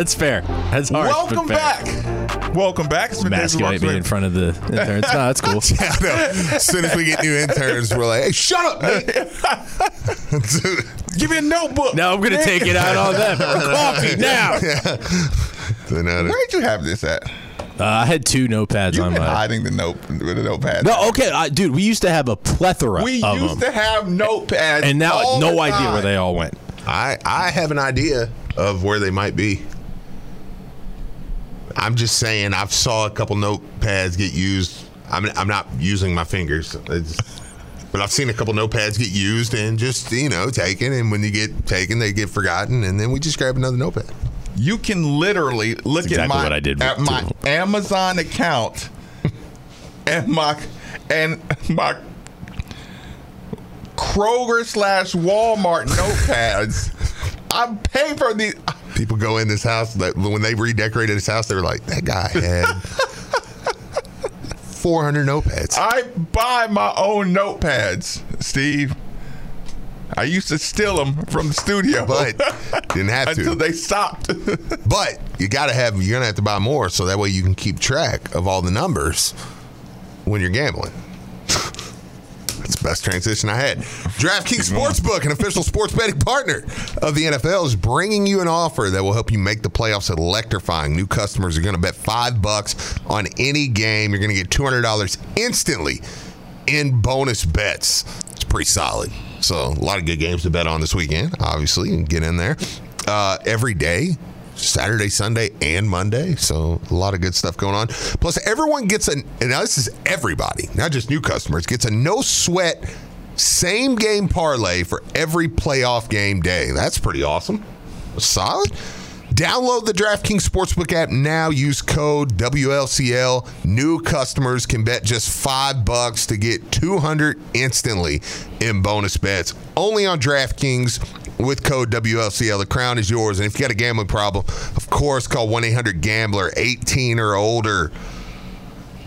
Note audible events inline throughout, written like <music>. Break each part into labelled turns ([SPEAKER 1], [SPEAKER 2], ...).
[SPEAKER 1] That's
[SPEAKER 2] Wow.
[SPEAKER 1] that's fair. That's harsh. but
[SPEAKER 2] Welcome
[SPEAKER 1] fair.
[SPEAKER 2] back. Welcome back. It's been David
[SPEAKER 1] Emasculate me in front of the interns. <laughs> No, that's cool.
[SPEAKER 3] I know. As soon as we get new interns, we're like, hey, shut up, man. <laughs>
[SPEAKER 2] Give me a notebook.
[SPEAKER 1] Now I'm gonna take it out on them. <laughs> Coffee now.
[SPEAKER 3] So now that-
[SPEAKER 2] Where'd you have this at?
[SPEAKER 1] Uh, I had two notepads
[SPEAKER 2] You've
[SPEAKER 1] on
[SPEAKER 2] been
[SPEAKER 1] my.
[SPEAKER 2] hiding the note with the notepad.
[SPEAKER 1] No, okay, I, dude. We used to have a plethora
[SPEAKER 2] we
[SPEAKER 1] of
[SPEAKER 2] used
[SPEAKER 1] them,
[SPEAKER 2] to have notepads,
[SPEAKER 1] and now
[SPEAKER 2] all
[SPEAKER 1] no
[SPEAKER 2] the
[SPEAKER 1] idea where
[SPEAKER 2] time.
[SPEAKER 1] they all went.
[SPEAKER 3] I I have an idea of where they might be. I'm just saying I've saw a couple notepads get used. I'm I'm not using my fingers, It's- but I've seen a couple notepads get used and just you know taken. And when you get taken, they get forgotten, and then we just grab another notepad.
[SPEAKER 2] You can literally look
[SPEAKER 1] That's
[SPEAKER 2] at
[SPEAKER 1] exactly
[SPEAKER 2] my
[SPEAKER 1] what I did
[SPEAKER 2] at
[SPEAKER 1] with
[SPEAKER 2] my
[SPEAKER 1] two.
[SPEAKER 2] Amazon account <laughs> and my and my Kroger slash Walmart notepads. <laughs> I pay for these.
[SPEAKER 3] People go in this house that when they redecorated this house, they were like, that guy had <laughs> 400 notepads.
[SPEAKER 2] I buy my own notepads, Steve. I used to steal them from the studio,
[SPEAKER 3] But didn't have <laughs>
[SPEAKER 2] until
[SPEAKER 3] to.
[SPEAKER 2] they stopped. <laughs>
[SPEAKER 3] But you got to have, you're going to have to buy more so that way you can keep track of all the numbers when you're gambling. That's the best transition I had. DraftKings Sportsbook, an official sports betting partner of the NFL, is bringing you an offer that will help you make the playoffs electrifying. New customers are going to bet five bucks on any game. You're going to get $200 instantly in bonus bets. It's pretty solid. So a lot of good games to bet on this weekend. Obviously, and get in there uh, every day. Saturday, Sunday, and Monday. So a lot of good stuff going on. Plus, everyone gets a, and now this is everybody, not just new customers, gets a no sweat same game parlay for every playoff game day. That's pretty awesome. Solid. Download the DraftKings Sportsbook app now. Use code WLCL. New customers can bet just five bucks to get 200 instantly in bonus bets. Only on DraftKings with code WLCL. The crown is yours. And if you got a gambling problem, of course, call 1 800 Gambler 18 or older.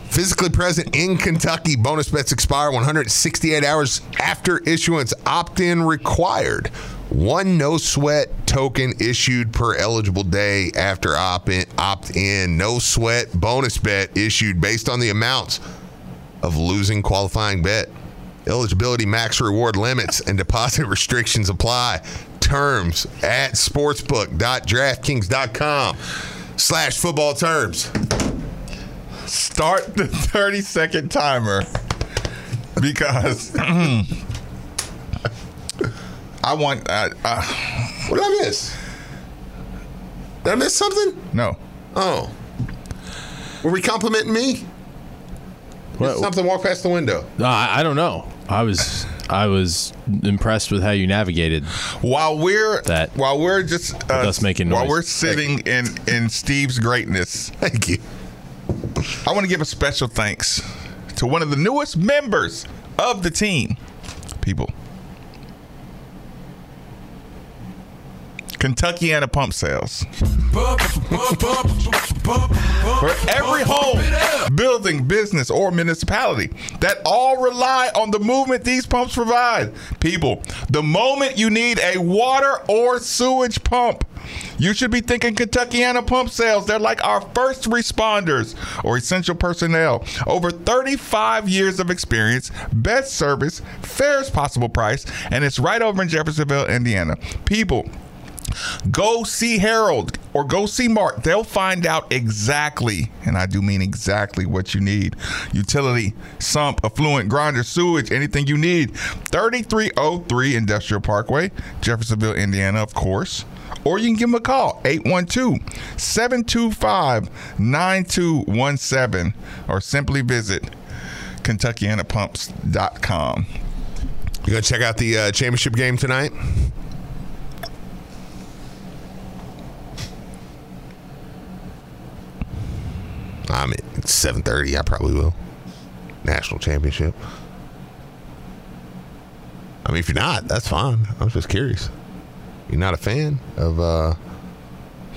[SPEAKER 3] Physically present in Kentucky. Bonus bets expire 168 hours after issuance. Opt in required. One no sweat token issued per eligible day after opt in. Opt in. No sweat bonus bet issued based on the amounts of losing qualifying bet. Eligibility max reward limits and deposit <laughs> restrictions apply. Terms at sportsbook.draftkings.com slash football terms.
[SPEAKER 2] Start the 30 second timer. because <clears throat> I want. Uh, uh,
[SPEAKER 3] What did I miss? Did I miss something?
[SPEAKER 2] no.
[SPEAKER 3] Oh. Were we complimenting me?
[SPEAKER 1] What-
[SPEAKER 3] Something walked past the window.
[SPEAKER 1] No, I, I don't know. I was I was impressed with how you navigated.
[SPEAKER 2] While we're
[SPEAKER 1] That-
[SPEAKER 2] while we're just uh,
[SPEAKER 1] us making
[SPEAKER 2] while we're sitting in in Steve's greatness, <laughs>
[SPEAKER 3] Thank you.
[SPEAKER 2] I want to give a special thanks to one of the newest members of the team. People. Kentuckiana Pump Sales. For every home, building, business, or municipality that all rely on the movement these pumps provide. People, the moment you need a water or sewage pump, you should be thinking Kentuckiana Pump Sales. They're like our first responders or essential personnel. Over 35 years of experience, best service, fairest possible price, and it's right over in Jeffersonville, Indiana. People, Go see Harold or go see Mark. They'll find out exactly, and I do mean exactly what you need. Utility, sump, effluent, grinder, sewage, anything you need. 3303 Industrial Parkway, Jeffersonville, Indiana, of course. Or you can give them a call, 812 725 9217, or simply visit KentuckianaPumps.com.
[SPEAKER 3] You gonna check out the uh, championship game tonight? I mean, it's seven thirty. I probably will. National championship. I mean, if you're not, that's fine. I'm just curious. You're not a fan of uh,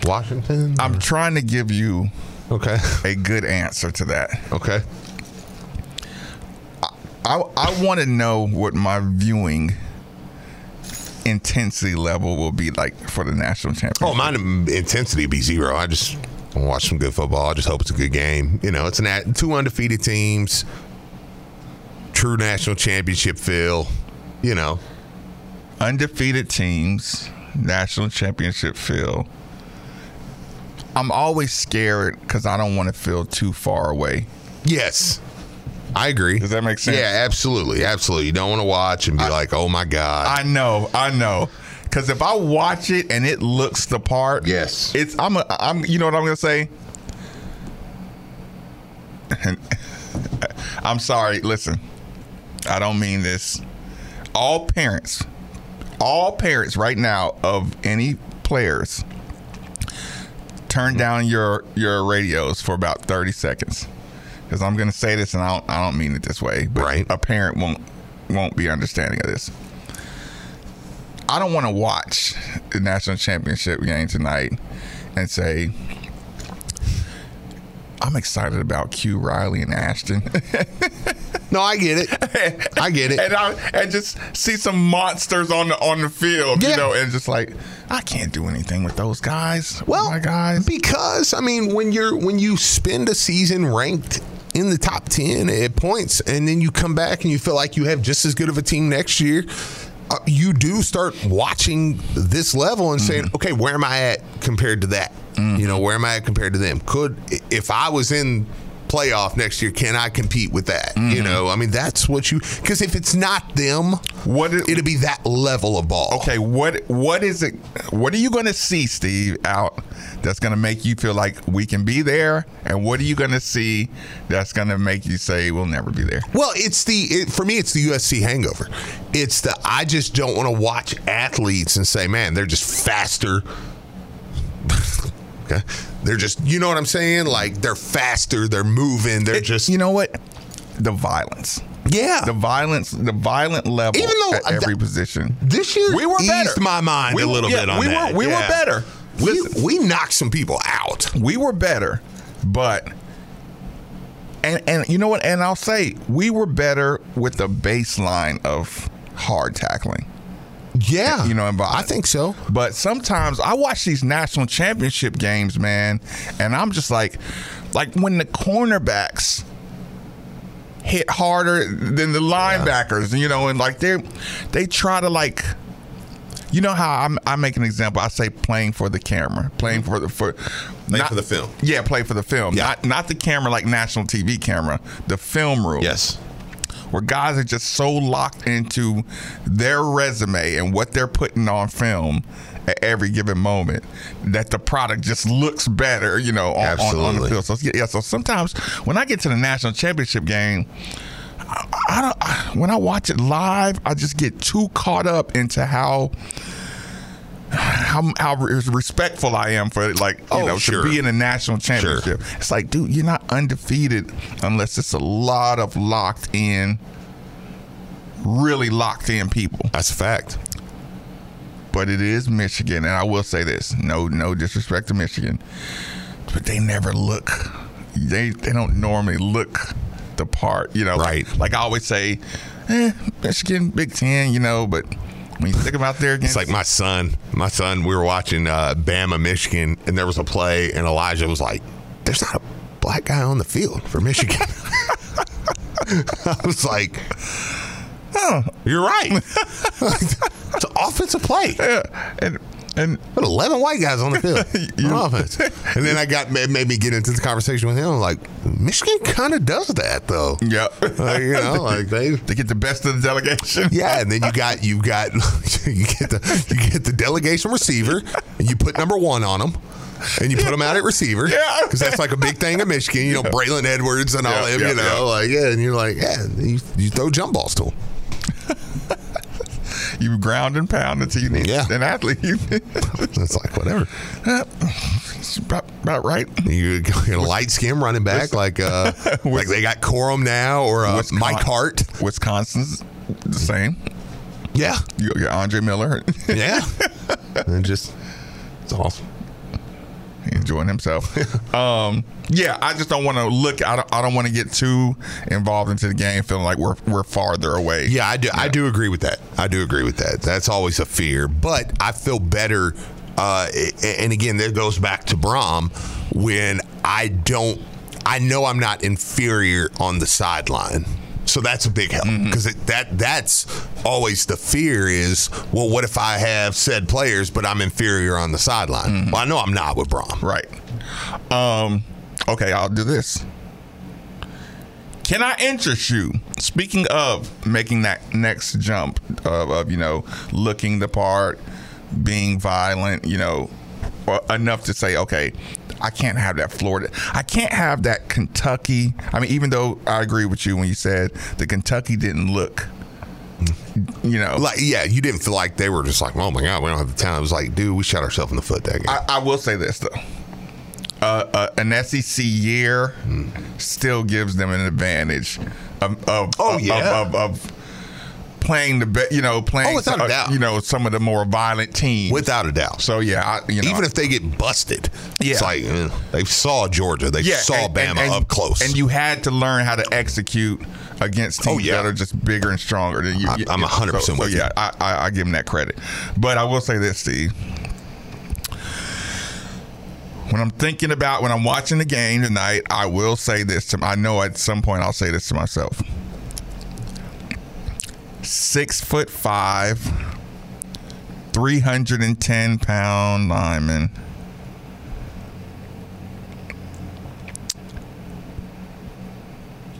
[SPEAKER 3] Washington?
[SPEAKER 2] I'm trying to give you
[SPEAKER 3] okay.
[SPEAKER 2] a good answer to that.
[SPEAKER 3] Okay.
[SPEAKER 2] I, I want to know what my viewing intensity level will be like for the national championship.
[SPEAKER 3] Oh, mine intensity would be zero. I just wanna watch some good football. I just hope it's a good game. You know, it's an at two undefeated teams, true national championship feel. You know,
[SPEAKER 2] Undefeated teams, national championship feel. I'm always scared because I don't want to feel too far away.
[SPEAKER 3] yes, I agree.
[SPEAKER 2] Does that make sense?
[SPEAKER 3] Yeah, absolutely, absolutely. You don't want to watch and be like, "Oh my god."
[SPEAKER 2] I know, I know. Because if I watch it and it looks the part,
[SPEAKER 3] Yes.
[SPEAKER 2] it's I'm a, I'm you know what I'm gonna say. <laughs> I'm sorry. Listen, I don't mean this. All parents, all parents right now of any players, turn mm-hmm. down your your radios for about 30 seconds. Because I'm gonna say this, and I don't I don't mean it this way, but
[SPEAKER 3] Right.
[SPEAKER 2] a parent won't won't be understanding of this. I don't want to watch the national championship game tonight and say, I'm excited about Q Riley and Ashton. <laughs>
[SPEAKER 3] no, I get it. I get it. <laughs>
[SPEAKER 2] and I and just see some monsters on the on the field,
[SPEAKER 3] Yeah.
[SPEAKER 2] you know, and just like I can't do anything with those guys.
[SPEAKER 3] Well,
[SPEAKER 2] my guys.
[SPEAKER 3] because I mean, when you're when you spend a season ranked in the top ten at points, and then you come back and you feel like you have just as good of a team next year, Uh, you do start watching this level and saying, mm-hmm. okay, where am I at compared to that? You know, where am I at compared to them? Could if I was in playoff next year, can I compete with that? You mm-hmm. know, I mean, that's what you because if it's not them,
[SPEAKER 2] What it-
[SPEAKER 3] it'll be that level of ball.
[SPEAKER 2] Okay, what what is it? What are you going to see, Steve, out that's going to make you feel like we can be there? And what are you going to see that's going to make you say we'll never be there?
[SPEAKER 3] Well, it's the it, for me, it's the USC hangover. It's the I just don't want to watch athletes and say, man, they're just faster. <laughs> okay, they're just you know what I'm saying? Like they're faster, they're moving, they're just
[SPEAKER 2] you know what? The violence,
[SPEAKER 3] yeah.
[SPEAKER 2] the violence, the violent level
[SPEAKER 3] Even though
[SPEAKER 2] at
[SPEAKER 3] I-
[SPEAKER 2] every position.
[SPEAKER 3] this year
[SPEAKER 2] we were
[SPEAKER 3] eased
[SPEAKER 2] better.
[SPEAKER 3] my mind
[SPEAKER 2] We
[SPEAKER 3] a little
[SPEAKER 2] yeah,
[SPEAKER 3] bit on
[SPEAKER 2] we
[SPEAKER 3] that.
[SPEAKER 2] Were, we
[SPEAKER 3] Yeah.
[SPEAKER 2] were better.
[SPEAKER 3] We,
[SPEAKER 2] Listen,
[SPEAKER 3] we knocked some people out.
[SPEAKER 2] we were better, but and and you know what? And I'll say we were better with the baseline of hard tackling.
[SPEAKER 3] Yeah,
[SPEAKER 2] You know, by-
[SPEAKER 3] I think so.
[SPEAKER 2] But sometimes I watch these national championship games, man, and I'm just like, like when the cornerbacks hit harder than the linebackers, you know, and like they they try to like. You know how I'm, I make an example. I say playing for the camera, playing for the for
[SPEAKER 3] not for the film.
[SPEAKER 2] Yeah, play for the film.
[SPEAKER 3] Yeah.
[SPEAKER 2] Not not the camera like national TV camera. The film rule.
[SPEAKER 3] Yes.
[SPEAKER 2] Where guys are just so locked into their resume and what they're putting on film at every given moment that the product just looks better, you know, on, on, on the field. So yeah, so sometimes when I get to the national championship game, I, I don't. I, when I watch it live, I just get too caught up into how how how respectful I am for like you
[SPEAKER 3] Oh,
[SPEAKER 2] know
[SPEAKER 3] sure.
[SPEAKER 2] to be in a national championship. It's like, dude, you're not undefeated unless it's a lot of locked in, really locked in people.
[SPEAKER 3] That's a fact.
[SPEAKER 2] But it is Michigan, and I will say this: no, no disrespect to Michigan, but they never look. They they don't normally look the part, you know.
[SPEAKER 3] Right.
[SPEAKER 2] Like, like I always say, eh, Michigan, Big Ten, you know, but. When you think about there against,
[SPEAKER 3] It's like my son. My son. We were watching uh, Bama, Michigan, and there was a play, and Elijah was like, "There's not a black guy on the field for Michigan." <laughs> <laughs> I was like, "Oh, you're right." <laughs> it's an offensive play.
[SPEAKER 2] yeah, and and
[SPEAKER 3] But 11 white guys on the field <laughs> on offense. And then I got made, made me get into the conversation with him. I'm like, Michigan kind of does that though.
[SPEAKER 2] yeah,
[SPEAKER 3] Like, you know, <laughs> like they
[SPEAKER 2] they get the best of the delegation.
[SPEAKER 3] Yeah, and then you got you got <laughs> you get the you get the delegation receiver, and you put number one on them, and you put them out at receiver.
[SPEAKER 2] Yeah.
[SPEAKER 3] because that's like a big thing in Michigan. You know, Braylon Edwards and all
[SPEAKER 2] Yeah,
[SPEAKER 3] them.
[SPEAKER 2] yeah,
[SPEAKER 3] you know,
[SPEAKER 2] yeah.
[SPEAKER 3] like yeah, and you're like, yeah, you, you throw jump balls to them.
[SPEAKER 2] You ground and pound until you need
[SPEAKER 3] Yeah.
[SPEAKER 2] an athlete. <laughs>
[SPEAKER 3] It's like whatever.
[SPEAKER 2] It's about, about right.
[SPEAKER 3] You get a light skin running back like uh <laughs> like they got Corum now or uh,
[SPEAKER 2] Wisconsin-
[SPEAKER 3] Mike Hart.
[SPEAKER 2] Wisconsin's the same.
[SPEAKER 3] Yeah,
[SPEAKER 2] You got Andre Miller.
[SPEAKER 3] yeah, <laughs> and just it's awesome.
[SPEAKER 2] Enjoying himself. <laughs> um, yeah, I just don't want to look. I don't, I don't want to get too involved into the game, feeling like we're we're farther away.
[SPEAKER 3] Yeah, I do. I do agree with that. I do agree with that. That's always a fear, but I feel better. Uh, and again, that goes back to Brohm when I don't. I know I'm not inferior on the sideline. So that's a big help because that that's always the fear is well what if I have said players but I'm inferior on the sideline well I know I'm not with Brohm
[SPEAKER 2] Right. Um, okay, I'll do this. Can I interest you? Speaking of making that next jump of, of you know looking the part, being violent, you know, enough to say, okay, I can't have that Florida. I can't have that Kentucky. I mean, even though I agree with you when you said the Kentucky didn't look, you know,
[SPEAKER 3] like yeah you didn't feel like they were just like oh my god we don't have the talent it was like dude we shot ourselves in the foot that game
[SPEAKER 2] I, I will say this though. Uh, uh, an SEC year still gives them an advantage of, of
[SPEAKER 3] Oh,
[SPEAKER 2] of,
[SPEAKER 3] yeah.
[SPEAKER 2] of, of, of playing the be- you know playing
[SPEAKER 3] Oh, without a
[SPEAKER 2] uh,
[SPEAKER 3] doubt.
[SPEAKER 2] you know some of the more violent teams
[SPEAKER 3] without a doubt
[SPEAKER 2] so yeah I, you know
[SPEAKER 3] even if they get busted, it's
[SPEAKER 2] Yeah.
[SPEAKER 3] like eh, they saw Georgia, they
[SPEAKER 2] yeah,
[SPEAKER 3] saw
[SPEAKER 2] and-
[SPEAKER 3] Bama
[SPEAKER 2] and- and-
[SPEAKER 3] up close.
[SPEAKER 2] and you had to learn how to execute against teams
[SPEAKER 3] Oh, yeah.
[SPEAKER 2] that are just bigger and stronger than you.
[SPEAKER 3] I- I'm 100%
[SPEAKER 2] so, so
[SPEAKER 3] with you.
[SPEAKER 2] yeah, I, I, I give them that credit, but I will say this, Steve. When I'm thinking about when I'm watching the game tonight, I will say this to I know at some point I'll say this to myself. Six foot five, 310 pound lineman.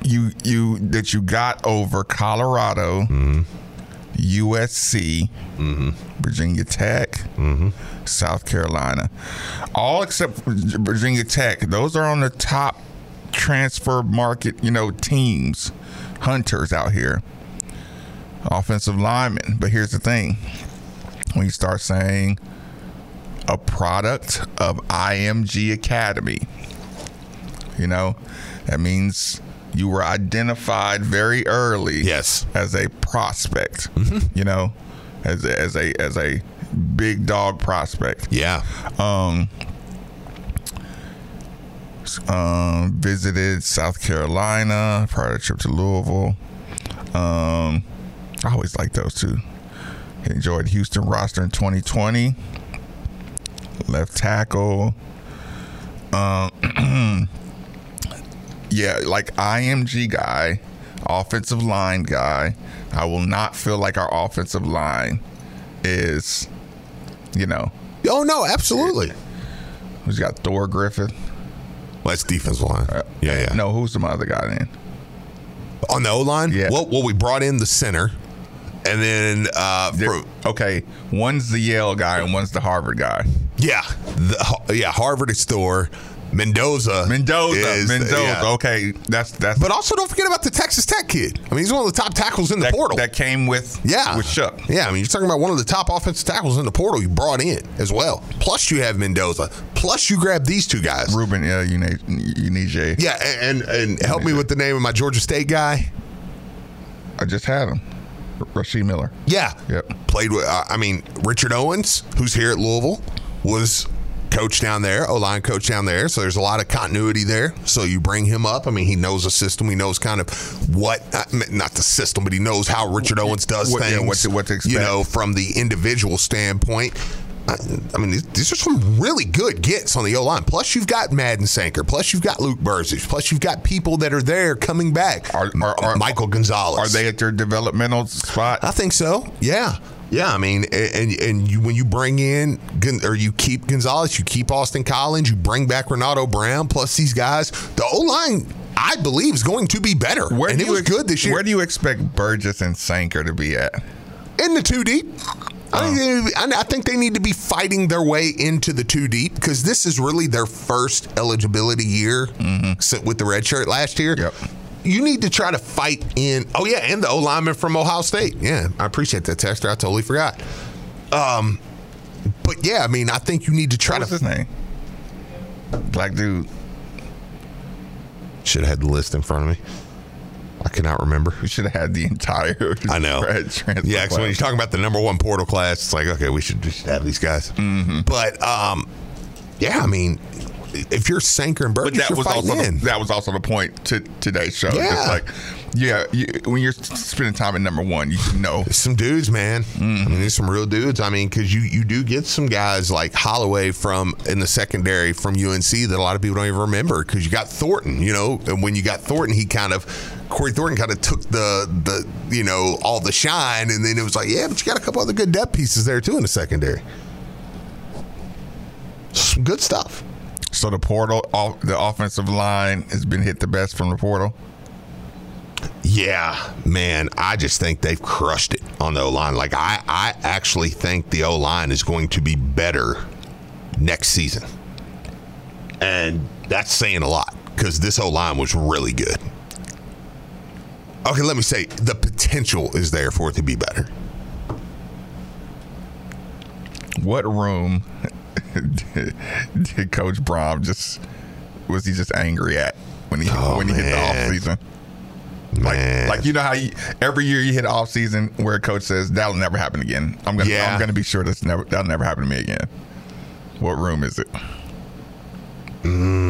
[SPEAKER 2] You you that you got over Colorado, mm-hmm. USC, mm-hmm. Virginia Tech, mm-hmm. South Carolina, all except Virginia Tech. Those are on the top transfer market, you know, teams, hunters out here, offensive linemen. But here's the thing: when you start saying a product of IMG Academy, you know, that means you were identified very early
[SPEAKER 3] Yes.
[SPEAKER 2] as a prospect, you know, as a, as a as a big dog prospect.
[SPEAKER 3] yeah,
[SPEAKER 2] Um, um, visited South Carolina prior to trip to Louisville. Um, I always like those two. Enjoyed Houston roster in 2020. Left tackle. Um, <clears throat> yeah, like IMG guy, offensive line guy. I will not feel like our offensive line is, you know,
[SPEAKER 3] oh no, absolutely.
[SPEAKER 2] who's got Thor Griffith.
[SPEAKER 3] Well, that's defensive line. yeah, yeah.
[SPEAKER 2] No, who's the other guy then?
[SPEAKER 3] On the O line,
[SPEAKER 2] Yeah.
[SPEAKER 3] Well, well, we brought in the center, and then uh, for,
[SPEAKER 2] okay, one's the Yale guy and one's the Harvard guy.
[SPEAKER 3] yeah, the, yeah, Harvard is Thor, Mendoza,
[SPEAKER 2] Mendoza,
[SPEAKER 3] is-
[SPEAKER 2] Mendoza.
[SPEAKER 3] yeah.
[SPEAKER 2] Okay, that's that's
[SPEAKER 3] But also, don't forget about the Texas Tech kid. I mean, he's one of the top tackles in the
[SPEAKER 2] that,
[SPEAKER 3] portal.
[SPEAKER 2] that came with
[SPEAKER 3] yeah,
[SPEAKER 2] with Shough.
[SPEAKER 3] Yeah, I mean, you're talking about one of the top offensive tackles in the portal you brought in as well. Plus, you have Mendoza. Plus, you grab these two guys.
[SPEAKER 2] Ruben, yeah, you need you need Jay.
[SPEAKER 3] Yeah, and and, and help me with the name of my Georgia State guy.
[SPEAKER 2] I just had him, Rasheed Miller.
[SPEAKER 3] Yeah.
[SPEAKER 2] Yep.
[SPEAKER 3] Played with, uh, I mean, Richard Owens, who's here at Louisville, was coach down there, O line coach down there. So there's a lot of continuity there. So you bring him up. I mean, he knows the system. He knows kind of what, not the system, but he knows how Richard Owens does
[SPEAKER 2] What- yeah,
[SPEAKER 3] things.
[SPEAKER 2] what to- what to
[SPEAKER 3] You know, from the individual standpoint. I, I mean, these, are some really good gets on the O line. Plus, you've got Madden Sanker. Plus, you've got Luke Burgess. Plus, you've got people that are there coming back.
[SPEAKER 2] Are- are- are-
[SPEAKER 3] Michael Gonzalez.
[SPEAKER 2] Are they at their developmental spot?
[SPEAKER 3] I think so. Yeah. Yeah, I mean, and and you, when you bring in or you keep Gonzalez, you keep Austin Collins, you bring back Renato Brown, plus these guys, the O line, I believe, is going to be better.
[SPEAKER 2] Where
[SPEAKER 3] and it was
[SPEAKER 2] ex-
[SPEAKER 3] good this year.
[SPEAKER 2] Where do you expect Burgess and Sanker to be at?
[SPEAKER 3] in the two deep. I, think they, I think they need to be fighting their way into the two deep because this is really their first eligibility year sit with the red shirt last year.
[SPEAKER 2] Yep.
[SPEAKER 3] You need to try to fight in. Oh yeah, and the O lineman from Ohio State. Yeah, I appreciate that, Texter. I totally forgot. Um, but yeah, I mean, I think you need to try
[SPEAKER 2] What's
[SPEAKER 3] to.
[SPEAKER 2] What's his name? Black dude.
[SPEAKER 3] Should have had the list in front of me. I cannot remember.
[SPEAKER 2] We should have had the entire. <laughs>
[SPEAKER 3] I know. Yeah, because when you're talking about the number one portal class, it's like, okay, we should just have these guys.
[SPEAKER 2] Mm-hmm.
[SPEAKER 3] But um, yeah, I mean, if you're Sanker and
[SPEAKER 2] But
[SPEAKER 3] Burgess,
[SPEAKER 2] that
[SPEAKER 3] you're
[SPEAKER 2] was also
[SPEAKER 3] in.
[SPEAKER 2] the, that was also the point to today's show.
[SPEAKER 3] Yeah.
[SPEAKER 2] Like, yeah, you, when you're spending time at number one, you know.
[SPEAKER 3] There's some dudes, man. I
[SPEAKER 2] Mm-hmm.
[SPEAKER 3] mean, there's some real dudes. I mean, because you you do get some guys like Holloway from in the secondary from UNC that a lot of people don't even remember because you got Thornton. You know, and when you got Thornton, he kind of Corey Thornton kind of took the the you know all the shine, and then it was like, yeah, but you got a couple other good depth pieces there too in the secondary. Some good stuff.
[SPEAKER 2] So the portal, off, the offensive line has been hit the best from the portal.
[SPEAKER 3] Yeah, man, I just think they've crushed it on the O line. Like I, I actually think the O line is going to be better next season, and that's saying a lot because this O line was really good. Okay, let me say the potential is there for it to be better.
[SPEAKER 2] What room did, <laughs> did Coach Brohm just was he just angry at when he
[SPEAKER 3] Oh,
[SPEAKER 2] when he hit the off season? Like,
[SPEAKER 3] Man.
[SPEAKER 2] like you know how you, every year you hit off season where a coach says that'll never happen again. I'm gonna
[SPEAKER 3] Yeah.
[SPEAKER 2] I'm gonna be sure that's never that'll never happen to me again. What room is it? Mm.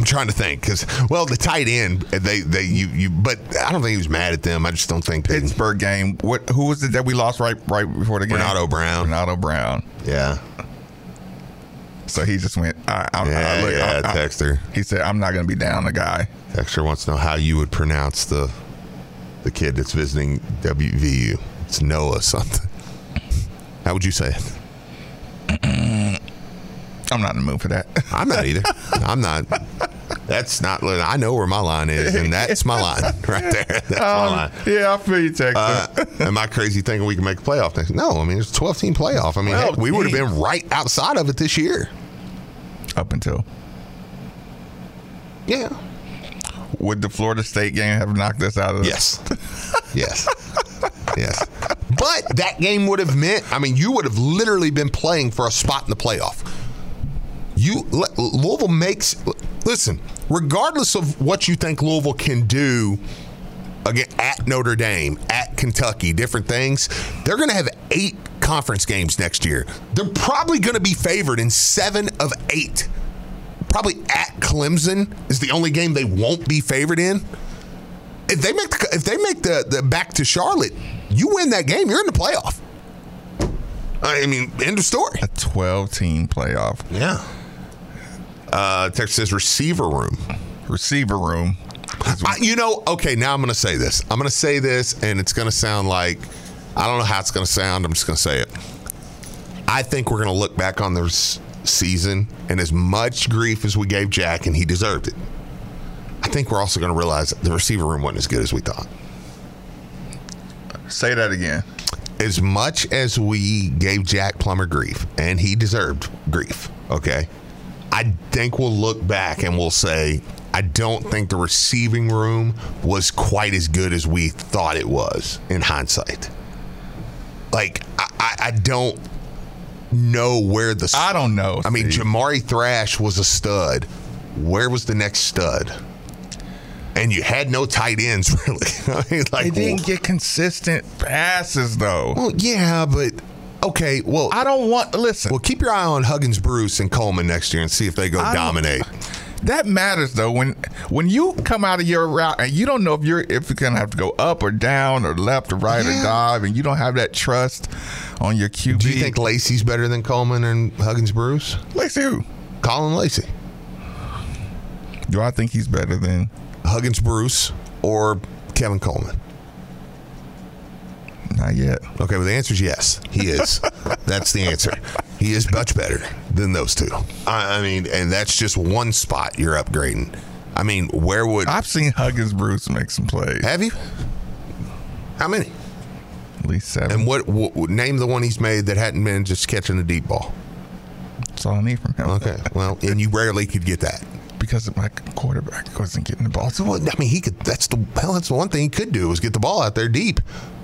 [SPEAKER 3] I'm trying to think because well, the tight end they they you you, but I don't think he was mad at them. I just don't think they.
[SPEAKER 2] Pittsburgh game. What who was it that we lost right right before the game?
[SPEAKER 3] Renato Brown.
[SPEAKER 2] Renato Brown.
[SPEAKER 3] Yeah,
[SPEAKER 2] So he just went. I, I,
[SPEAKER 3] yeah,
[SPEAKER 2] I, look,
[SPEAKER 3] yeah.
[SPEAKER 2] I- I-
[SPEAKER 3] Dexter.
[SPEAKER 2] he said, "I'm not going to be down the guy."
[SPEAKER 3] Dexter wants to know how you would pronounce the the kid that's visiting WVU. It's Noah something. How would you say it? <clears throat>
[SPEAKER 2] I'm not in the mood for that.
[SPEAKER 3] I'm not either. <laughs> I'm not. That's not. I know where my line is, and that's my line <laughs> right there. That's my line.
[SPEAKER 2] yeah, I feel you, Texas.
[SPEAKER 3] Uh, am I crazy thinking we can make a playoff next? No, I mean it's a 12 team playoff. I mean, heck, we would have been right outside of it this year.
[SPEAKER 2] Up until
[SPEAKER 3] Yeah.
[SPEAKER 2] would the Florida State game have knocked us out of?
[SPEAKER 3] Yes. <laughs> yes. Yes. But that game would have meant, I mean, you would have literally been playing for a spot in the playoff. You Louisville makes listen, regardless of what you think Louisville can do again at Notre Dame, at Kentucky, different things, they're going to have 8 conference games next year. They're probably going to be favored in 7 of 8. Probably at Clemson is the only game they won't be favored in if they make the, if they make the, the back to Charlotte, you win that game, you're in the playoff. I mean, end of story.
[SPEAKER 2] a 12 team playoff
[SPEAKER 3] Yeah. Uh, text says receiver room.
[SPEAKER 2] receiver room.
[SPEAKER 3] I, you know, okay, now I'm going to say this. I'm going to say this, and it's going to sound like I don't know how it's going to sound. I'm just going to say it. I think we're going to look back on this season, and as much grief as we gave Jack, and he deserved it. I think we're also going to realize the receiver room wasn't as good as we thought.
[SPEAKER 2] Say that again.
[SPEAKER 3] As much as we gave Jack Plummer grief, and he deserved grief, okay, I think we'll look back and we'll say, I don't think the receiving room was quite as good as we thought it was in hindsight. Like, I, I, I don't know where the.
[SPEAKER 2] I don't know.
[SPEAKER 3] I mean,
[SPEAKER 2] Steve.
[SPEAKER 3] Jamari Thrash was a stud. Where was the next stud? And you had no tight ends, <laughs> really. I mean, like,
[SPEAKER 2] they didn't get consistent passes though.
[SPEAKER 3] well, yeah, but okay. Well,
[SPEAKER 2] I don't want. Listen,
[SPEAKER 3] well, keep your eye on Huggins, Bruce, and Coleman next year and see if they go
[SPEAKER 2] I
[SPEAKER 3] dominate.
[SPEAKER 2] that matters though. When when you come out of your route and you don't know if you're if you're gonna have to go up or down or left or right
[SPEAKER 3] Yeah.
[SPEAKER 2] or dive, and you don't have that trust on your QB.
[SPEAKER 3] Do you think Lacy's better than Coleman and Huggins, Bruce?
[SPEAKER 2] Let's who.
[SPEAKER 3] Caullin Lacy,
[SPEAKER 2] Do I think he's better than?
[SPEAKER 3] Huggins, Bruce, or Kevin Coleman?
[SPEAKER 2] Not yet.
[SPEAKER 3] Okay, well, the answer is yes. He is. <laughs> that's the answer. He is much better than those two. I, I mean, and that's just one spot you're upgrading. I mean, where would
[SPEAKER 2] I've seen Huggins Bruce make some plays.
[SPEAKER 3] have you? How many?
[SPEAKER 2] At least seven.
[SPEAKER 3] And what, what name the one he's made that hadn't been just catching a deep ball?
[SPEAKER 2] That's all I need from him.
[SPEAKER 3] Okay, well, and you rarely could get that.
[SPEAKER 2] Because my quarterback wasn't getting the ball. So
[SPEAKER 3] Well, I mean, he could. That's the hell. That's the one thing he could do was get the ball out there deep.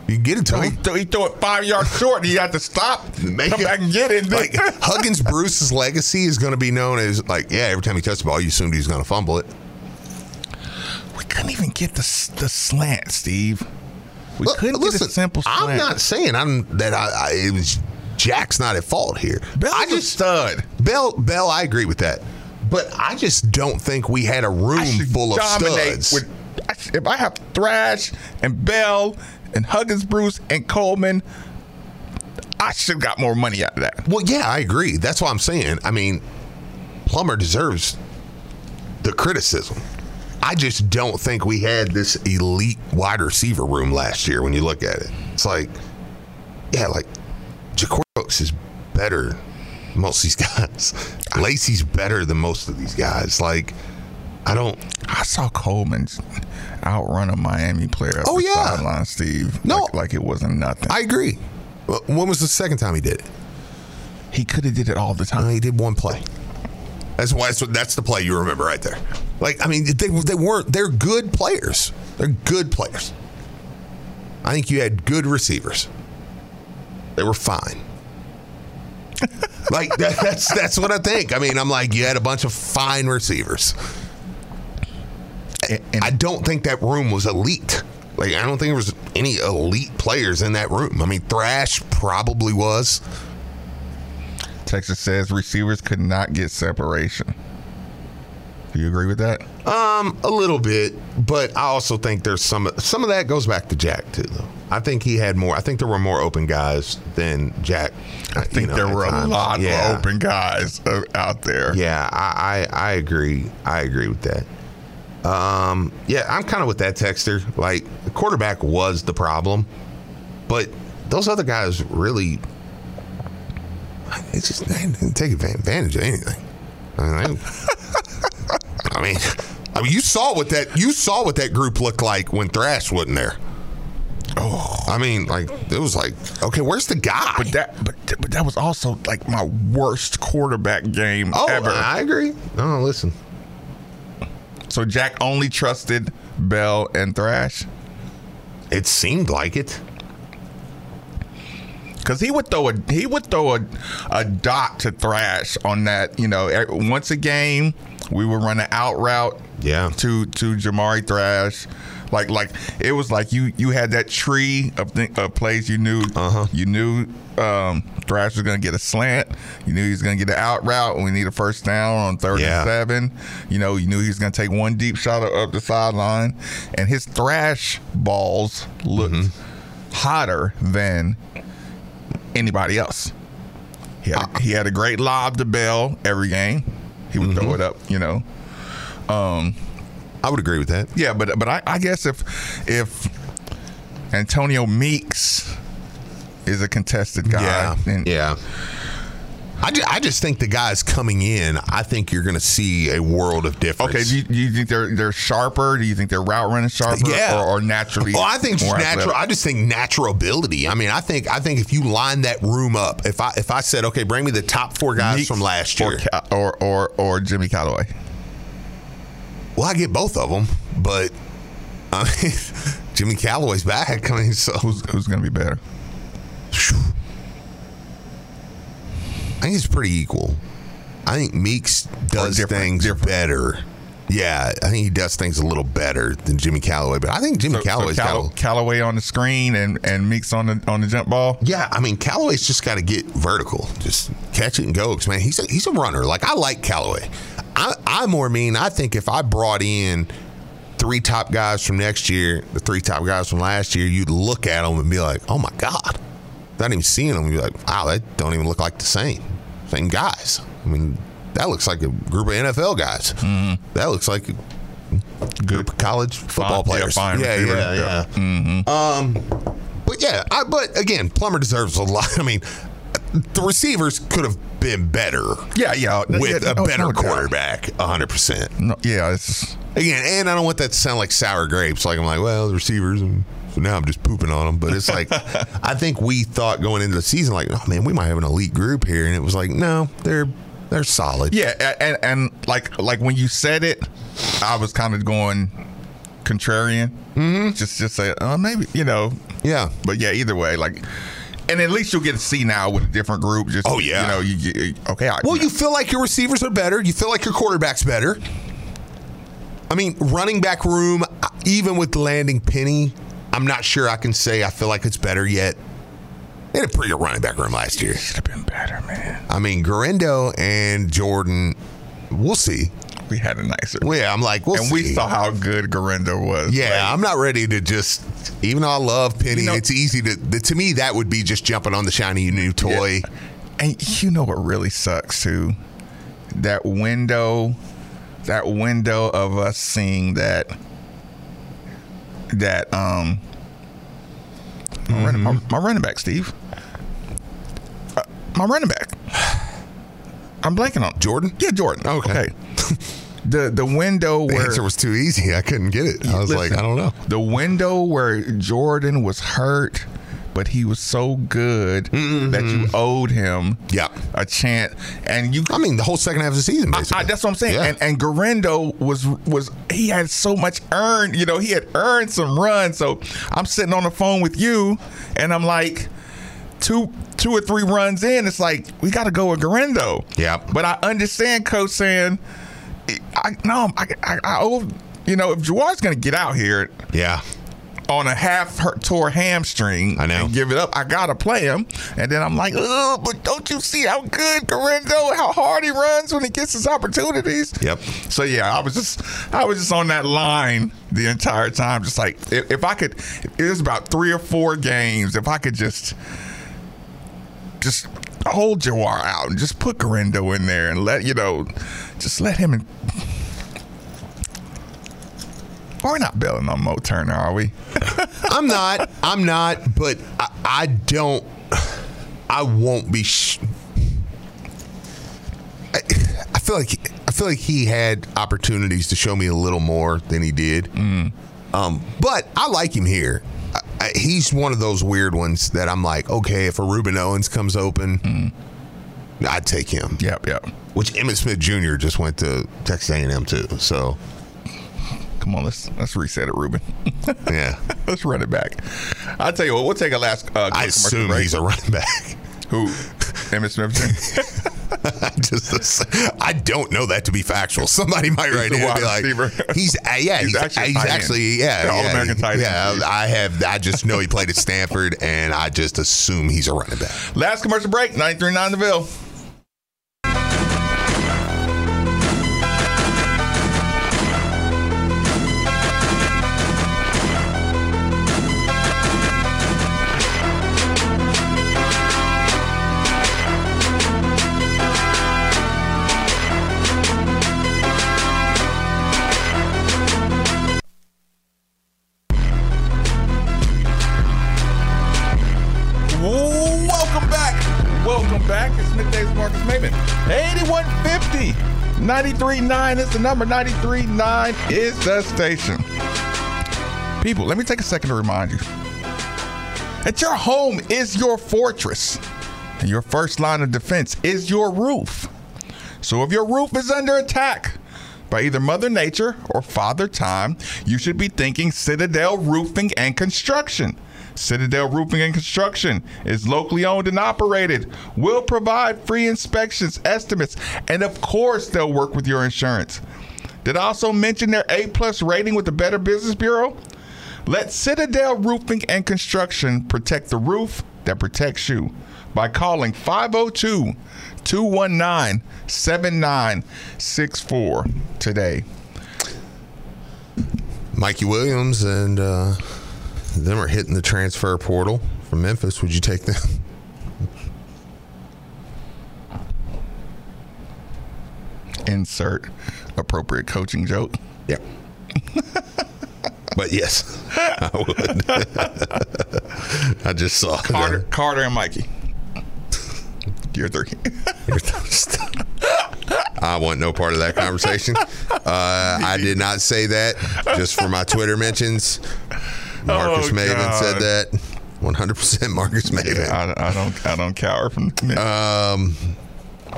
[SPEAKER 3] You get it to
[SPEAKER 2] he,
[SPEAKER 3] him.
[SPEAKER 2] threw, he threw it five yards short. And he had to stop,
[SPEAKER 3] Make
[SPEAKER 2] come
[SPEAKER 3] it-
[SPEAKER 2] back and get it.
[SPEAKER 3] Like <laughs> Huggins Bruce's legacy is going to be known as like, yeah, every time he touched the ball, you assumed he was going to fumble it.
[SPEAKER 2] we couldn't even get the the slant, Steve. We
[SPEAKER 3] Look,
[SPEAKER 2] couldn't
[SPEAKER 3] listen,
[SPEAKER 2] get a simple slant.
[SPEAKER 3] I'm not saying I'm that I, I it was Jack's not at fault here.
[SPEAKER 2] Bell's
[SPEAKER 3] I
[SPEAKER 2] a
[SPEAKER 3] just
[SPEAKER 2] stud.
[SPEAKER 3] Bell Bell. I agree with that, but I just don't think we had a room full of studs.
[SPEAKER 2] with. If I have Thrash and Bell and Huggins, Bruce and Coleman, I should have got more money out of that.
[SPEAKER 3] Well, yeah, I agree. That's what I'm saying. I mean, Plummer deserves the criticism. I just don't think we had this elite wide receiver room last year when you look at it. It's like, yeah, like Ja'Corey Brooks is better than most of these <laughs> guys. Lacy's better than most of these guys. Like, I don't.
[SPEAKER 2] I saw Coleman outrun a Miami player.
[SPEAKER 3] Oh,
[SPEAKER 2] the
[SPEAKER 3] yeah.
[SPEAKER 2] sideline, Steve.
[SPEAKER 3] No.
[SPEAKER 2] like, like it wasn't nothing.
[SPEAKER 3] I agree. When was the second time he did it?
[SPEAKER 2] he could have did it all the time.
[SPEAKER 3] he did one play. That's why. That's, that's the play you remember right there. Like I mean, they they weren't. They're good players. They're good players. I think you had good receivers. They were fine. <laughs> like that, that's that's what I think. I mean, I'm like you had a bunch of fine receivers.
[SPEAKER 2] And- and
[SPEAKER 3] I don't think that room was elite. Like I don't think there was any elite players in that room. I mean, Thrash probably was.
[SPEAKER 2] Texas says receivers could not get separation. Do you agree with that?
[SPEAKER 3] Um, a little bit, but I also think there's some some of that goes back to Jack too, though. I think he had more. I think there were more open guys than Jack.
[SPEAKER 2] I think there were a lot
[SPEAKER 3] yeah.
[SPEAKER 2] of open guys uh, out there.
[SPEAKER 3] Yeah, I, I I agree. I agree with that. Um, yeah, I'm kind of with that texter. Like the quarterback was the problem, but those other guys really, it's just they didn't take advantage of anything. I mean, they- <laughs> I mean, I mean, you saw what that you saw what that group looked like when Thrash wasn't there. Oh, I mean, like it was like, okay, where's the guy?
[SPEAKER 2] But that, but, but that was also like my worst quarterback game
[SPEAKER 3] oh,
[SPEAKER 2] ever.
[SPEAKER 3] I agree. No, listen,
[SPEAKER 2] so Jack only trusted Bell and Thrash
[SPEAKER 3] it seemed like it.
[SPEAKER 2] because he would throw a he would throw a, a dot to Thrash on that. You know, once a game we would run an out route.
[SPEAKER 3] Yeah.
[SPEAKER 2] To to Jamari Thrash. Like like it was like you you had that tree of, th- of plays you knew
[SPEAKER 3] Uh-huh.
[SPEAKER 2] you knew um, Thrash was going to get a slant you knew he was going to get an out route we need a first down on third
[SPEAKER 3] Yeah.
[SPEAKER 2] and seven you know you knew he was going to take one deep shot up- up the sideline and his Thrash balls looked
[SPEAKER 3] Mm-hmm.
[SPEAKER 2] hotter than anybody else he had, a, he had a great lob to Bell every game he would
[SPEAKER 3] Mm-hmm.
[SPEAKER 2] throw it up you know Um,
[SPEAKER 3] I would agree with that.
[SPEAKER 2] yeah, but but I, I guess if if Antonio Meeks is a contested guy,
[SPEAKER 3] Yeah,
[SPEAKER 2] then
[SPEAKER 3] yeah. I just, I just think the guys coming in, I think you're going to see a world of difference.
[SPEAKER 2] Okay, do you, do you think they're they're sharper? Do you think they're route running sharper?
[SPEAKER 3] Yeah.
[SPEAKER 2] or, or naturally?
[SPEAKER 3] Well, I think natural.
[SPEAKER 2] athletic?
[SPEAKER 3] I just think natural ability. I mean, I think I think if you line that room up, if I if I said, okay, bring me the top four guys
[SPEAKER 2] Meeks
[SPEAKER 3] from last year,
[SPEAKER 2] Ca- or or or Jimmy Calloway.
[SPEAKER 3] well, I get both of them, but I mean, <laughs> Jimmy Calloway's back. I mean, so
[SPEAKER 2] Who's who's going to be better?
[SPEAKER 3] I think it's pretty equal. I think Meeks does
[SPEAKER 2] different,
[SPEAKER 3] things
[SPEAKER 2] different.
[SPEAKER 3] better. Yeah, I think he does things a little better than Jimmy Calloway, but I think Jimmy
[SPEAKER 2] So, so
[SPEAKER 3] Calloway's got.
[SPEAKER 2] Call-
[SPEAKER 3] a-
[SPEAKER 2] Calloway on the screen and and Meeks on the on the jump ball.
[SPEAKER 3] Yeah, I mean Calloway's just got to get vertical, just catch it and go. 'Cause, man, he's a, he's a runner. Like I like Calloway. I I more mean I think if I brought in three top guys from next year, the three top guys from last year, you'd look at them and be like, oh my god, not even seeing them, you'd be like, wow, that don't even look like the same same guys. I mean, that looks like a group of NFL guys. Mm-hmm. That looks like a group of college football
[SPEAKER 2] Fine-
[SPEAKER 3] players. yeah, yeah,
[SPEAKER 2] Yeah.
[SPEAKER 3] yeah. Um, but yeah, I, but again, Plummer deserves a lot. <laughs> I mean, the receivers could have been better
[SPEAKER 2] Yeah, yeah.
[SPEAKER 3] with
[SPEAKER 2] yeah,
[SPEAKER 3] a
[SPEAKER 2] no-
[SPEAKER 3] better
[SPEAKER 2] no
[SPEAKER 3] quarterback, hundred percent.
[SPEAKER 2] No, yeah, it's
[SPEAKER 3] Again, and I don't want that to sound like sour grapes. Like I'm like, well, the receivers, and so now I'm just pooping on them. But it's like, <laughs> I think we thought going into the season, like, oh man, we might have an elite group here, and it was like, no, they're they're solid.
[SPEAKER 2] yeah, and and like like when you said it, I was kind of going contrarian. Mm-hmm. Just just say, oh, maybe you know,
[SPEAKER 3] yeah.
[SPEAKER 2] but yeah, either way, like. And at least you'll get to see now with a different group. Just
[SPEAKER 3] Oh, yeah.
[SPEAKER 2] you know, you get okay. I,
[SPEAKER 3] Well, you feel like your receivers are better. You feel like your quarterback's better. I mean, running back room, even with landing Penny, I'm not sure I can say I feel like it's better yet. They had a pretty good running back room last year.
[SPEAKER 2] should have been better, man.
[SPEAKER 3] I mean, Guerendo and Jordan, we'll see.
[SPEAKER 2] We had a nicer.
[SPEAKER 3] Well, yeah, I'm like, we'll
[SPEAKER 2] and
[SPEAKER 3] see.
[SPEAKER 2] we saw how good Guerendo was.
[SPEAKER 3] Yeah,
[SPEAKER 2] Like,
[SPEAKER 3] I'm not ready to just. Even though I love Penny,
[SPEAKER 2] You know-
[SPEAKER 3] it's easy to. the- To me, that would be just jumping on the shiny new toy.
[SPEAKER 2] And you know what really sucks too? That window, that window of us seeing that, that um, my, running, my, my running back, Steve, uh, my running back. I'm blanking on
[SPEAKER 3] Jordan?
[SPEAKER 2] Yeah, Jordan.
[SPEAKER 3] Okay. <laughs>
[SPEAKER 2] the the window
[SPEAKER 3] The
[SPEAKER 2] where
[SPEAKER 3] answer was too easy. I couldn't get it. I was like, I don't know.
[SPEAKER 2] The window where Jordan was hurt, but he was so good mm-hmm. that you owed him
[SPEAKER 3] Yeah.
[SPEAKER 2] a chance. And you
[SPEAKER 3] I mean, the whole second half of the season,
[SPEAKER 2] I,
[SPEAKER 3] basically.
[SPEAKER 2] I, that's what I'm saying.
[SPEAKER 3] Yeah.
[SPEAKER 2] And and Guerendo was was he had so much earned, you know, he had earned some runs. So I'm sitting on the phone with you, and I'm like, two two or three runs in, it's like we got to go with Guerendo.
[SPEAKER 3] Yeah.
[SPEAKER 2] But I understand coach saying, I no, I I, I owe. You know, if Jawhar's going to get out here
[SPEAKER 3] yeah.
[SPEAKER 2] On a half hurt tore hamstring
[SPEAKER 3] I know.
[SPEAKER 2] and give it up, I gotta play him. And then I'm like, oh, but don't you see how good Guerendo, how hard he runs when he gets his opportunities?
[SPEAKER 3] Yep.
[SPEAKER 2] So yeah, I was just I was just on that line the entire time, just like if, if I could it was about three or four games, if I could just just hold Jawhar out and just put Garendo in there and let you know just let him in we're not bailing on Mo Turner, are we? <laughs>
[SPEAKER 3] I'm not. I'm not. But I, I don't. I won't be. Sh- I, I feel like I feel like he had opportunities to show me a little more than he did. Um, but I like him here. I, he's one of those weird ones that I'm like, okay, if a Rueben Owens comes open, I'd take him.
[SPEAKER 2] Yep, yep.
[SPEAKER 3] Which Emmett Smith Jr. just went to Texas A&M too. So
[SPEAKER 2] Come on, let's let's reset it, Rueben. <laughs>
[SPEAKER 3] yeah,
[SPEAKER 2] let's run it back. I'll tell you what, we'll take a last. Uh,
[SPEAKER 3] I assume
[SPEAKER 2] break.
[SPEAKER 3] he's a running back. <laughs>
[SPEAKER 2] who, Emmett Smith. <laughs>
[SPEAKER 3] Just I don't know that to be factual. Somebody might write in and be like,
[SPEAKER 2] receiver.
[SPEAKER 3] he's uh, yeah, he's,
[SPEAKER 2] He's actually
[SPEAKER 3] he's actually,
[SPEAKER 2] end.
[SPEAKER 3] yeah, yeah,
[SPEAKER 2] All-American tight end.
[SPEAKER 3] yeah. I have I just know he played at Stanford, and I just assume he's a running back.
[SPEAKER 2] last commercial break. 93.9 The 939 is the number. 939 is the station. People, let me take a second to remind you that your home is your fortress. And your first line of defense is your roof. So if your roof is under attack by either Mother Nature or Father Time, you should be thinking Citadel Roofing and Construction. Citadel Roofing and Construction is locally owned and operated, will provide free inspections, estimates, and of course, they'll work with your insurance. Did I also mention their A plus rating with the Better Business Bureau? Let Citadel Roofing and Construction protect the roof that protects you by calling 502 219 7964 today.
[SPEAKER 3] Mikey Williams and uh, them are hitting the transfer portal from Memphis. Would you take them?
[SPEAKER 2] Insert appropriate coaching joke.
[SPEAKER 3] Yeah. but yes, I would. <laughs> I just saw
[SPEAKER 2] Carter,
[SPEAKER 3] that.
[SPEAKER 2] Carter and Mikey. Year three. <laughs>
[SPEAKER 3] I want no part of that conversation. Uh, I did not say that. Just for my Twitter mentions, Marques
[SPEAKER 2] Oh,
[SPEAKER 3] Maybin said that. <laughs> 100% Marques Maybin.
[SPEAKER 2] I, I don't. I don't cower from. <laughs>
[SPEAKER 3] Um,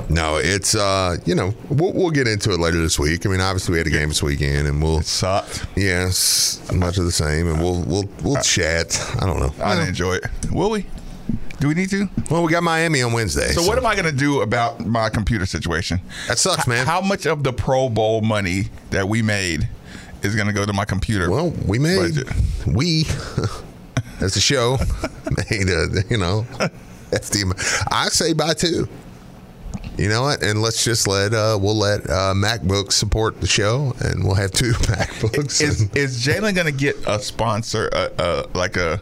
[SPEAKER 3] no, it's uh, you know, we'll, we'll get into it later this week. I mean, obviously we had a game this weekend, and we'll it
[SPEAKER 2] sucked.
[SPEAKER 3] yes, much of the same, and we'll we'll we'll chat. I don't know.
[SPEAKER 2] I didn't enjoy it. Will we? Do we need to?
[SPEAKER 3] Well, we got Miami on Wednesday.
[SPEAKER 2] So, what am I going to do about my computer situation?
[SPEAKER 3] That sucks, man.
[SPEAKER 2] How much of the Pro Bowl money that we made is going to go to my computer?
[SPEAKER 3] Well, we made
[SPEAKER 2] budget?
[SPEAKER 3] we <laughs> as a show <laughs> made a you know <laughs> the I say buy two. You know what? And let's just let uh, we'll let uh, MacBooks support the show, and we'll have two MacBooks.
[SPEAKER 2] is
[SPEAKER 3] and-
[SPEAKER 2] is Jalen going to get a sponsor? Uh, uh, like a?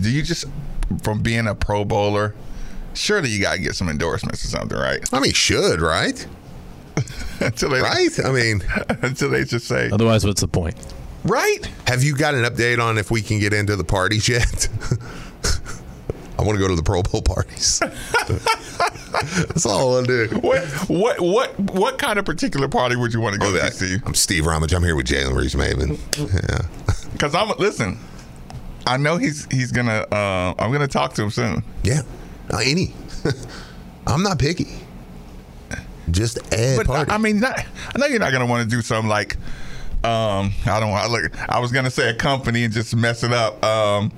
[SPEAKER 2] Do you just from being a Pro Bowler? Surely you got to get some endorsements or something, right?
[SPEAKER 3] I mean, should right? <laughs>
[SPEAKER 2] until they
[SPEAKER 3] Right? I mean, <laughs>
[SPEAKER 2] until they just say
[SPEAKER 1] Otherwise, what's the point?
[SPEAKER 2] right.
[SPEAKER 3] have you got an update on if we can get into the parties yet? <laughs> I want to go to the Pro Bowl parties. That's all I want to do.
[SPEAKER 2] What what what what kind of particular party would you want to go
[SPEAKER 3] Oh,
[SPEAKER 2] to,
[SPEAKER 3] that-
[SPEAKER 2] Steve?
[SPEAKER 3] I'm Steve Rummage. I'm here with Jalen Reese Maybin. Yeah.
[SPEAKER 2] Because I'm listen. I know he's he's gonna. Uh, I'm gonna talk to him soon.
[SPEAKER 3] Yeah. Uh, any. I'm not picky. Just add
[SPEAKER 2] But
[SPEAKER 3] party.
[SPEAKER 2] I, I mean, not, I know you're not gonna want to do something like. Um, I don't want. Look, I was gonna say a company and just mess it up. Um,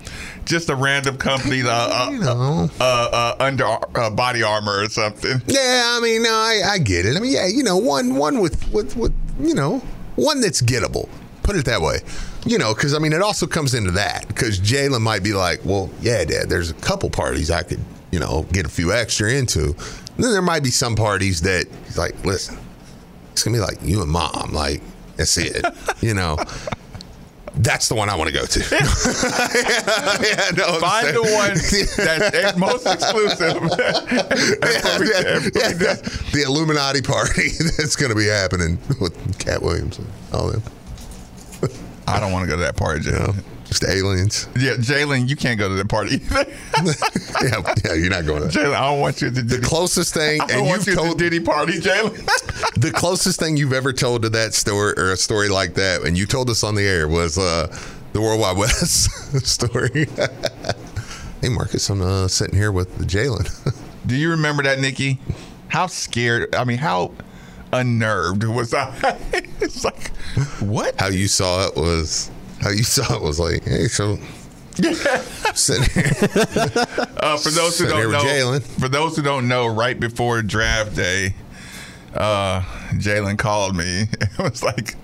[SPEAKER 2] just a random company, uh, <laughs> uh,
[SPEAKER 3] you know.
[SPEAKER 2] uh, uh, under uh, body armor or something.
[SPEAKER 3] Yeah, I mean, no, I, I get it. I mean, yeah, you know, one one with with with you know, one that's gettable. Put it that way. You know, because I mean, it also comes into that because Jalen might be like, well, yeah, Dad, there's a couple parties I could, you know, get a few extra into. Then there might be some parties that he's like, listen, it's gonna be like you and mom, like that's it, <laughs> you know. That's the one I want to go to. yeah, <laughs> no,
[SPEAKER 2] Find the one that's <laughs> most exclusive.
[SPEAKER 3] yeah, yeah, the, the Illuminati party that's going to be happening with Katt Williams and all them.
[SPEAKER 2] I don't want to go to that party,
[SPEAKER 3] You
[SPEAKER 2] Jalen.
[SPEAKER 3] just aliens.
[SPEAKER 2] Yeah, Jalen, you can't go to that party either. <laughs>
[SPEAKER 3] yeah, yeah, you're not going to.
[SPEAKER 2] Jalen, I don't want you at the
[SPEAKER 3] The closest thing, <laughs>
[SPEAKER 2] I
[SPEAKER 3] and
[SPEAKER 2] want
[SPEAKER 3] you've
[SPEAKER 2] you
[SPEAKER 3] told
[SPEAKER 2] the Diddy party, Jalen. <laughs>
[SPEAKER 3] the closest thing you've ever told to that story or a story like that, and you told us on the air was uh, the World Wide Wes story. hey, Marques, I'm uh, sitting here with Jalen.
[SPEAKER 2] Do you remember that, Nikki? How scared? I mean, how unnerved was I? it's like, what?
[SPEAKER 3] how you saw it was how you <laughs> saw it was like, hey, so <laughs> sitting here.
[SPEAKER 2] Uh, for those who
[SPEAKER 3] Sitting
[SPEAKER 2] don't know,
[SPEAKER 3] Jalen.
[SPEAKER 2] for those who don't know, right before draft day, uh, Jalen called me. <laughs> It was like,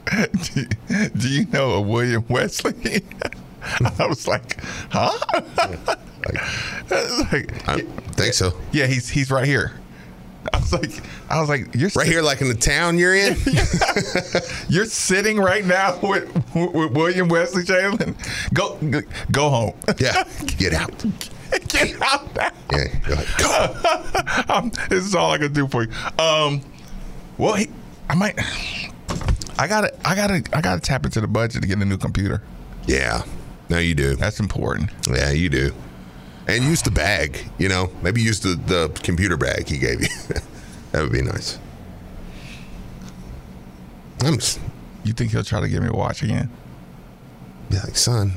[SPEAKER 2] do, do you know a William Wesley? I was like, huh? It's like,
[SPEAKER 3] I think so.
[SPEAKER 2] yeah, he's he's right here. <laughs> I was like, I was like, you're
[SPEAKER 3] Right here, like in the town you're in. <laughs> <laughs>
[SPEAKER 2] You're sitting right now with, with William Wesley Jalen. Go go home.
[SPEAKER 3] Yeah, get out.
[SPEAKER 2] Get out now.
[SPEAKER 3] Yeah, go.
[SPEAKER 2] Um, this is all I can do for you. Um, well, he, I might. I gotta, I gotta, I gotta tap into the budget to get a new computer.
[SPEAKER 3] Yeah, no, you do.
[SPEAKER 2] That's important.
[SPEAKER 3] Yeah, you do. And use the bag. You know, maybe use the the computer bag he gave you. <laughs> that would be nice. I'm just
[SPEAKER 2] You think he'll try to get me a watch again?
[SPEAKER 3] be like, son,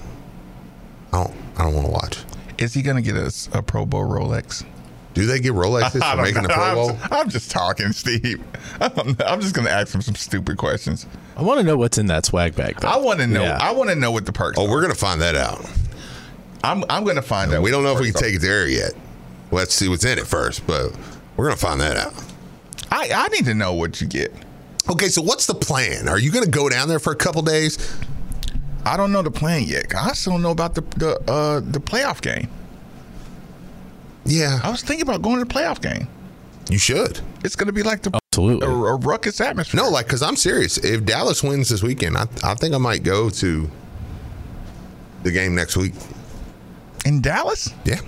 [SPEAKER 3] I don't, I don't want to watch.
[SPEAKER 2] Is he gonna get us a Pro Bowl Rolex?
[SPEAKER 3] Do they get Rolexes <laughs>
[SPEAKER 2] I
[SPEAKER 3] for
[SPEAKER 2] don't
[SPEAKER 3] making the
[SPEAKER 2] know.
[SPEAKER 3] Pro
[SPEAKER 2] I'm
[SPEAKER 3] Bowl?
[SPEAKER 2] just- I'm just talking, Steve. <laughs> I'm, I'm just gonna ask him some stupid questions.
[SPEAKER 1] I want to know what's in that swag bag. Though.
[SPEAKER 2] I want to know.
[SPEAKER 1] Yeah.
[SPEAKER 2] I want to know what the perks.
[SPEAKER 3] Oh,
[SPEAKER 2] are.
[SPEAKER 3] we're gonna find that out.
[SPEAKER 2] I'm I'm gonna find out.
[SPEAKER 3] We don't know if we can take it there yet. Let's see what's in it first, but we're gonna find that out.
[SPEAKER 2] I I need to know what you get.
[SPEAKER 3] Okay, so what's the plan? Are you gonna go down there for a couple days?
[SPEAKER 2] I don't know the plan yet. I still don't know about the the uh, the playoff game.
[SPEAKER 3] Yeah,
[SPEAKER 2] I was thinking about going to the playoff game.
[SPEAKER 3] you should.
[SPEAKER 2] It's gonna be like the
[SPEAKER 1] Absolutely.
[SPEAKER 2] a, a ruckus atmosphere.
[SPEAKER 3] No, like, cause I'm serious. If Dallas wins this weekend, I, I think I might go to the game next week.
[SPEAKER 2] In Dallas.
[SPEAKER 3] Yeah,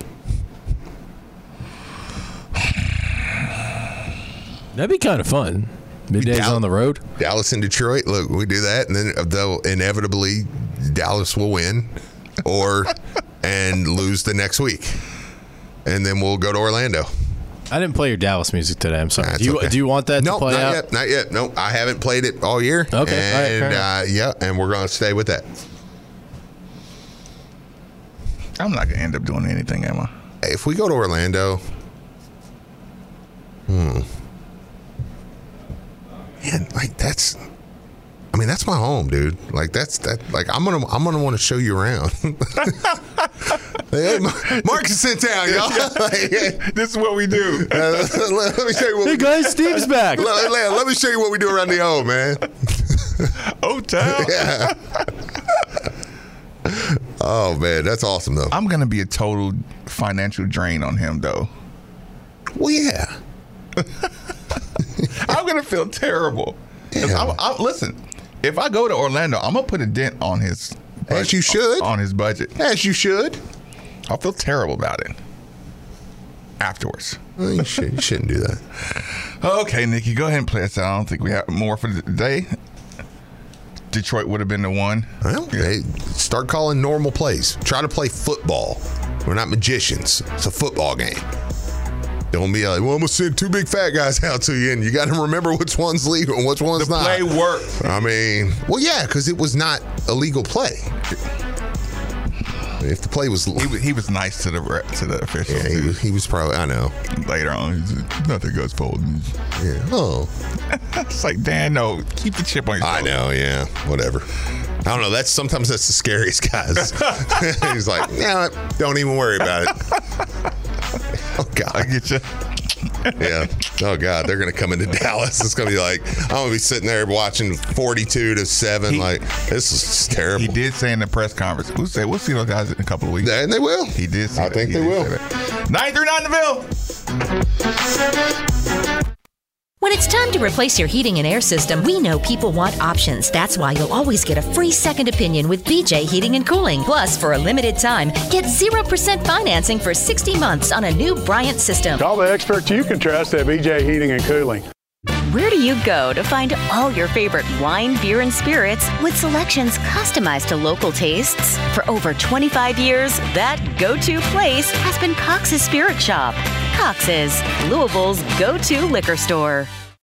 [SPEAKER 1] That'd be kind of fun. Middays
[SPEAKER 3] Dal-
[SPEAKER 1] on the road.
[SPEAKER 3] Dallas and Detroit. Look, we do that, and then they'll inevitably Dallas will win, or <laughs> and lose the next week, and then we'll go to Orlando.
[SPEAKER 1] I didn't play your Dallas music today. I'm sorry.
[SPEAKER 3] That's
[SPEAKER 1] do you
[SPEAKER 3] okay.
[SPEAKER 1] do you want that
[SPEAKER 3] no,
[SPEAKER 1] to play
[SPEAKER 3] not
[SPEAKER 1] out?
[SPEAKER 3] yet, not yet. No, I haven't played it all year.
[SPEAKER 1] Okay, all right, fair
[SPEAKER 3] and
[SPEAKER 1] enough.
[SPEAKER 3] uh, yeah, and we're gonna stay with that.
[SPEAKER 2] I'm not gonna end up doing anything, am I?
[SPEAKER 3] If we go to Orlando, hmm, man, like that's. I mean, that's my home, dude. Like that's that. Like I'm gonna, I'm gonna want to show you around. <laughs> hey, Mar- Marques in town, y'all. Like, <laughs>
[SPEAKER 2] This is what we do. <laughs>
[SPEAKER 3] uh, let, let me show you what.
[SPEAKER 1] Hey
[SPEAKER 3] We,
[SPEAKER 1] guys, Steve's back.
[SPEAKER 3] let, let- let me show you what we do around the O, man.
[SPEAKER 2] O town.
[SPEAKER 3] Yeah. Oh man, that's awesome though.
[SPEAKER 2] I'm gonna be a total financial drain on him, though.
[SPEAKER 3] Well, yeah. <laughs>
[SPEAKER 2] I'm gonna feel terrible.
[SPEAKER 3] Yeah.
[SPEAKER 2] I'm, I'm, listen, if I go to Orlando, I'm gonna put a dent on his.
[SPEAKER 3] As you should.
[SPEAKER 2] on his budget.
[SPEAKER 3] As you should.
[SPEAKER 2] I'll feel terrible about it afterwards.
[SPEAKER 3] Well, you, should, you shouldn't do that. <laughs>
[SPEAKER 2] Okay, Nikki, go ahead and play us out. I don't think we have more for the day. Detroit would have been the one.
[SPEAKER 3] Well, hey, start calling normal plays. Try to play football. We're not magicians. It's a football game. Don't be like, well, I'm gonna send two big fat guys <laughs> out to you, and you got to remember which one's legal and which one's
[SPEAKER 2] The
[SPEAKER 3] not.
[SPEAKER 2] play worked.
[SPEAKER 3] I mean, well, yeah, because it was not a legal play. If the play was,
[SPEAKER 2] He was, he was nice to the to the official.
[SPEAKER 3] yeah, he, was- he was probably. I know.
[SPEAKER 2] later on. He's like, Nothing goes forward.
[SPEAKER 3] Yeah. Oh, <laughs>
[SPEAKER 2] It's like Dan, no, keep the chip on your
[SPEAKER 3] I
[SPEAKER 2] shoulder.
[SPEAKER 3] know. Yeah. Whatever. I don't know. That's sometimes that's the scariest guys. <laughs> <laughs> He's like, yeah, don't even worry about it. Oh God.
[SPEAKER 2] I get you. <laughs>
[SPEAKER 3] Yeah. Oh God, they're gonna come into Dallas. It's gonna be like I'm gonna be sitting there watching 42 to seven.
[SPEAKER 2] He-
[SPEAKER 3] like this is terrible.
[SPEAKER 2] He did say in the press conference, we'll, say, we'll see those guys in a couple of weeks.
[SPEAKER 3] and they will.
[SPEAKER 2] He did say
[SPEAKER 3] I
[SPEAKER 2] that.
[SPEAKER 3] think
[SPEAKER 2] He
[SPEAKER 3] they will.
[SPEAKER 2] say that. 939 the Ville.
[SPEAKER 4] When it's time to replace your heating and air system, we know people want options. That's why you'll always get a free second opinion with BJ Heating and Cooling. Plus, for a limited time, get 0% financing for 60 months on a new Bryant system.
[SPEAKER 5] Call the experts you can trust at BJ Heating and Cooling.
[SPEAKER 6] Where do you go to find all your favorite wine, beer, and spirits with selections customized to local tastes? For over 25 years, that go to place has been Cox's Spirit Shop. Cox's, Louisville's go to liquor store.